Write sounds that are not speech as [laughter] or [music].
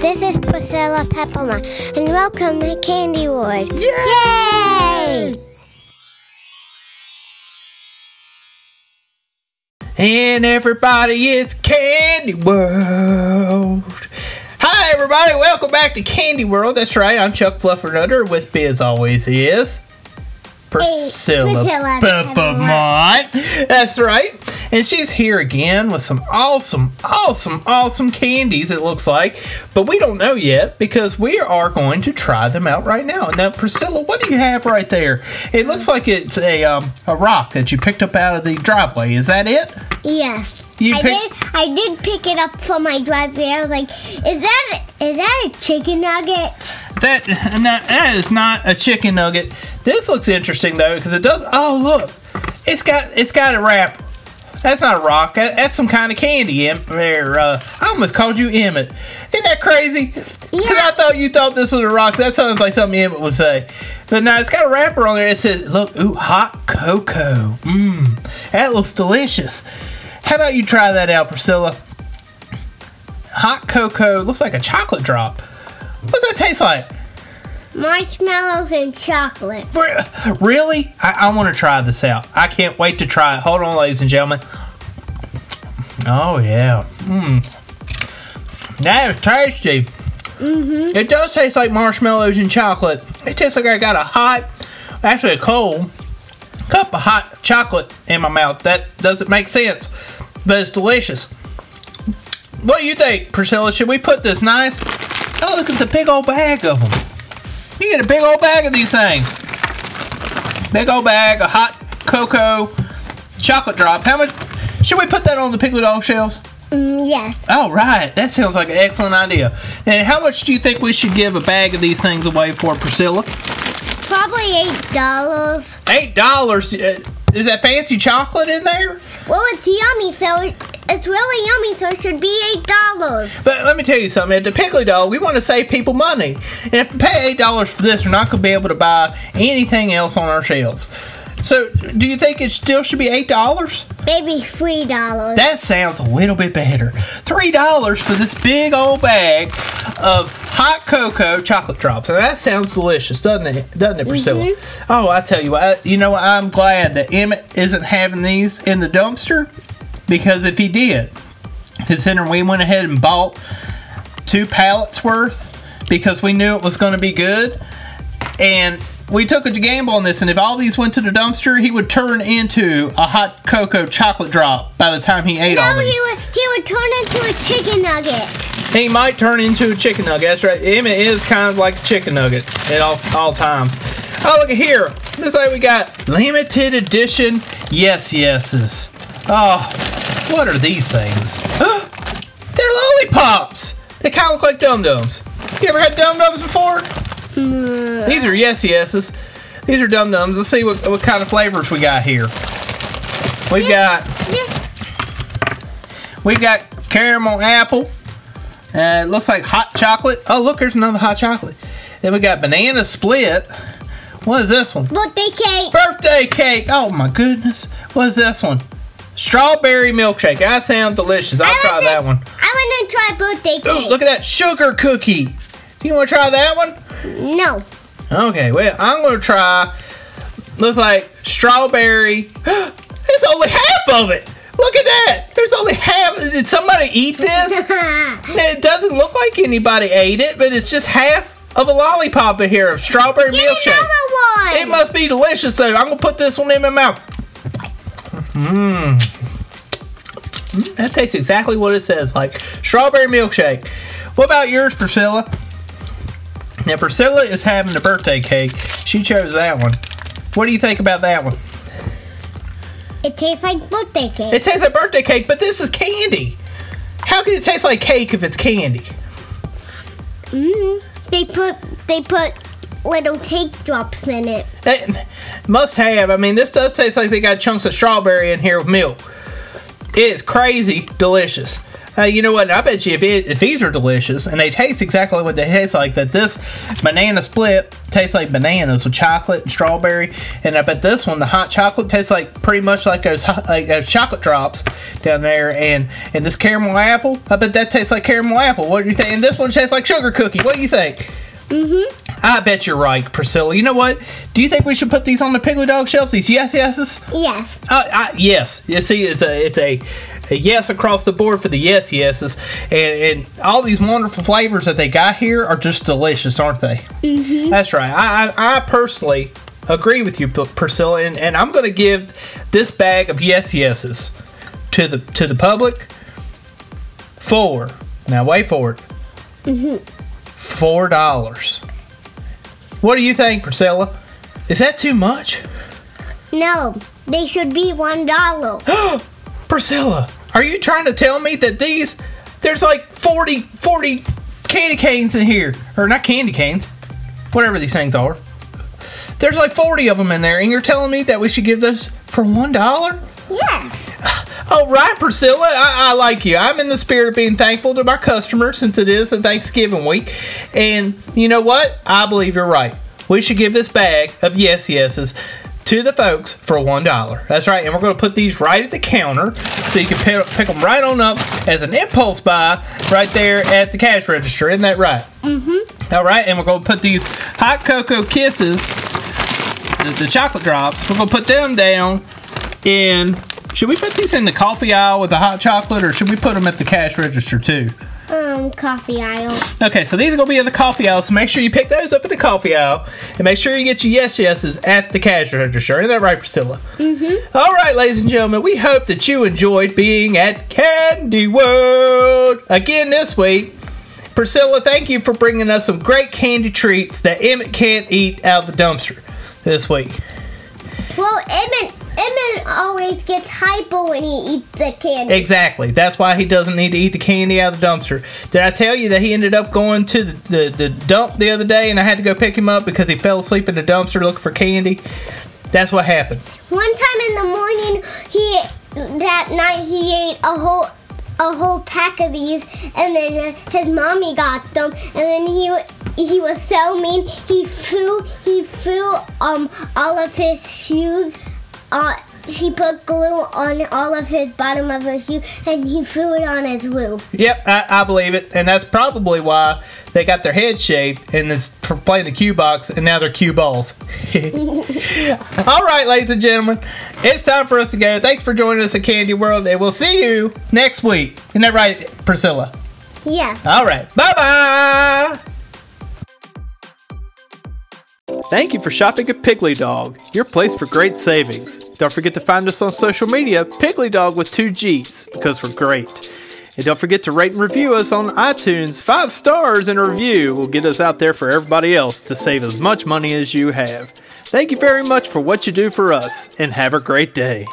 This is Priscilla Peppermint, and welcome to Candy World. Yay! Yay! And everybody, it's Candy World. Hi, everybody. Welcome back to Candy World. That's right. I'm Chuck Fluffernutter with Biz always is. Priscilla Priscilla Peppermint. That's right. And she's here again with some awesome, awesome, awesome candies, it looks like. But we don't know yet because we are going to try them out right now. Now, Priscilla, what do you have right there? It looks like it's a, um, a rock that you picked up out of the driveway. Is that it? Yes. You I did. I did pick it up from my driveway. I was like, "Is that is that a chicken nugget?" That no, that is not a chicken nugget. This looks interesting though because it does. Oh look, it's got it's got a wrapper. That's not a rock. That's some kind of candy. Em- There, uh, I almost called you Emmett. Isn't that crazy? Because I thought you thought this was a rock. That sounds like something Emmett would say. But no, it's got a wrapper on there. It says, "Look, ooh, hot cocoa. Mmm, that looks delicious." How about you try that out, Priscilla? Hot cocoa looks like a chocolate drop. What's that taste like? Marshmallows and chocolate. Re- Really? I, I want to try this out. I can't wait to try it. Hold on, ladies and gentlemen. Oh, yeah. Mmm. That is tasty. Mm-hmm. It does taste like marshmallows and chocolate. It tastes like I got a hot, actually a cold, cup of hot chocolate in my mouth. That doesn't make sense, but it's delicious. What do you think, Priscilla? Should we put this nice? Oh, look, it's a big old bag of them. You get a big old bag of these things. Big old bag of hot cocoa chocolate drops. How much? Should we put that on the Piggly Dog shelves? Mm, yes. All right. That sounds like an excellent idea. And how much do you think we should give a bag of these things away for Priscilla? Probably $8. $8? Uh, is that fancy chocolate in there? Well, it's yummy, so it's really yummy, so it should be eight dollars. But let me tell you something. At the Piggly Dog, we want to save people money. And if we pay eight dollars for this, we're not going to be able to buy anything else on our shelves. So, do you think it still should be eight dollars? Maybe three dollars. That sounds a little bit better. Three dollars for this big old bag of hot cocoa chocolate drops. And that sounds delicious, doesn't it? Doesn't it, Priscilla? Mm-hmm. Oh, I tell you what. You know, what? I'm glad that Emmett isn't having these in the dumpster because if he did, considering we went ahead and bought two pallets worth because we knew it was going to be good, and we took a gamble on this, and if all these went to the dumpster, he would turn into a hot cocoa chocolate drop by the time he ate all no, these. he would he would turn into a chicken nugget. He might turn into a chicken nugget. That's right. Emmett is kind of like a chicken nugget at all, all times. Oh, look at here. Looks like we got limited edition yes yeses. Oh, what are these things? [gasps] They're lollipops. They kind of look like dum dums. You ever had dum dums before? These are yes yeses. These are dum dums. Let's see what, what kind of flavors we got here. We've got we've got caramel apple. Uh, it looks like hot chocolate. Oh, look, there's another hot chocolate. Then we got banana split. What is this one? Birthday cake. Birthday cake. Oh my goodness. What is this one? Strawberry milkshake. That sounds delicious. I'll try want that one. I want to try birthday cake. Ooh, look at that sugar cookie. You want to try that one? No. Okay, well, I'm going to try. Looks like strawberry. [gasps] it's only half of it. Look at that. There's only half. Did somebody eat this? [laughs] It doesn't look like anybody ate it, but it's just half of a lollipop in here of strawberry Get milkshake. another one. It must be delicious though. I'm gonna put this one in my mouth. Mmm. That tastes exactly what it says, like strawberry milkshake. What about yours, Priscilla? Now Priscilla is having a birthday cake. She chose that one. What do you think about that one? It tastes like birthday cake. It tastes like birthday cake, but this is candy. How can it taste like cake if it's candy? mm They put they put little cake drops in it. They must have. I mean, this does taste like they got chunks of strawberry in here with milk. It is crazy delicious. Uh, you know what? I bet you if, it, if these are delicious and they taste exactly what they taste like, that this banana split tastes like bananas with chocolate and strawberry, and I bet this one, the hot chocolate, tastes like pretty much like those hot, like those chocolate drops down there, and and this caramel apple, I bet that tastes like caramel apple. What do you think? And this one tastes like sugar cookie. What do you think? Mm-hmm. I bet you're right, Priscilla. You know what? Do you think we should put these on the Piggly Dog shelves? These yes yeses? Yes. Uh, I, yes. You see, it's a it's a, a yes across the board for the yes yeses, and, and all these wonderful flavors that they got here are just delicious, aren't they? Mm-hmm. That's right. I I, I personally agree with you, Priscilla, and, and I'm going to give this bag of yes yeses to the to the public for now. Wait for it. Four dollars. What do you think, Priscilla? Is that too much? No, they should be one dollar. [gasps] Priscilla, are you trying to tell me that these there's like 40 40 candy canes in here or not candy canes, whatever these things are. There's like 40 of them in there and you're telling me that we should give this for $1? Yes. Oh, right, Priscilla. I, I like you. I'm in the spirit of being thankful to my customers since it is a Thanksgiving week. And you know what? I believe you're right. We should give this bag of yes yeses to the folks for $1. That's right. And we're going to put these right at the counter so you can pick, pick them right on up as an impulse buy right there at the cash register. Isn't that right? Mm-hmm. All right. And we're going to put these hot cocoa kisses, the, the chocolate drops, we're going to put them down in. Should we put these in the coffee aisle with the hot chocolate, or should we put them at the cash register too? Um, coffee aisle. Okay, so these are gonna be in the coffee aisle, so make sure you pick those up in the coffee aisle, and make sure you get your yes yeses at the cash register. Isn't that right, Priscilla? Mm-hmm. All right, ladies and gentlemen, we hope that you enjoyed being at Candy World again this week. Priscilla, thank you for bringing us some great candy treats that Emmett can't eat out of the dumpster this week. Well, Emmett, Emmett always gets hyper when he eats the candy. Exactly. That's why he doesn't need to eat the candy out of the dumpster. Did I tell you that he ended up going to the, the, the dump the other day and I had to go pick him up because he fell asleep in the dumpster looking for candy? That's what happened. One time in the morning, he that night he ate a whole a whole pack of these, and then his mommy got them, and then he he was so mean. He threw he threw um all of his shoes. Uh, he put glue on all of his bottom of his shoe, and he threw it on his roof. Yep, I, I believe it. And that's probably why they got their head shaved and it's for playing the cue box and now they're cue balls. [laughs] All right, ladies and gentlemen, it's time for us to go. Thanks for joining us at Candy World, and we'll see you next week. Isn't that right, Priscilla? Yes. All right. Bye bye. Thank you for shopping at Piggly Dog, your place for great savings. Don't forget to find us on social media, Piggly Dog with two G's, because we're great. And don't forget to rate and review us on iTunes. Five stars and a review will get us out there for everybody else to save as much money as you have. Thank you very much for what you do for us, and have a great day.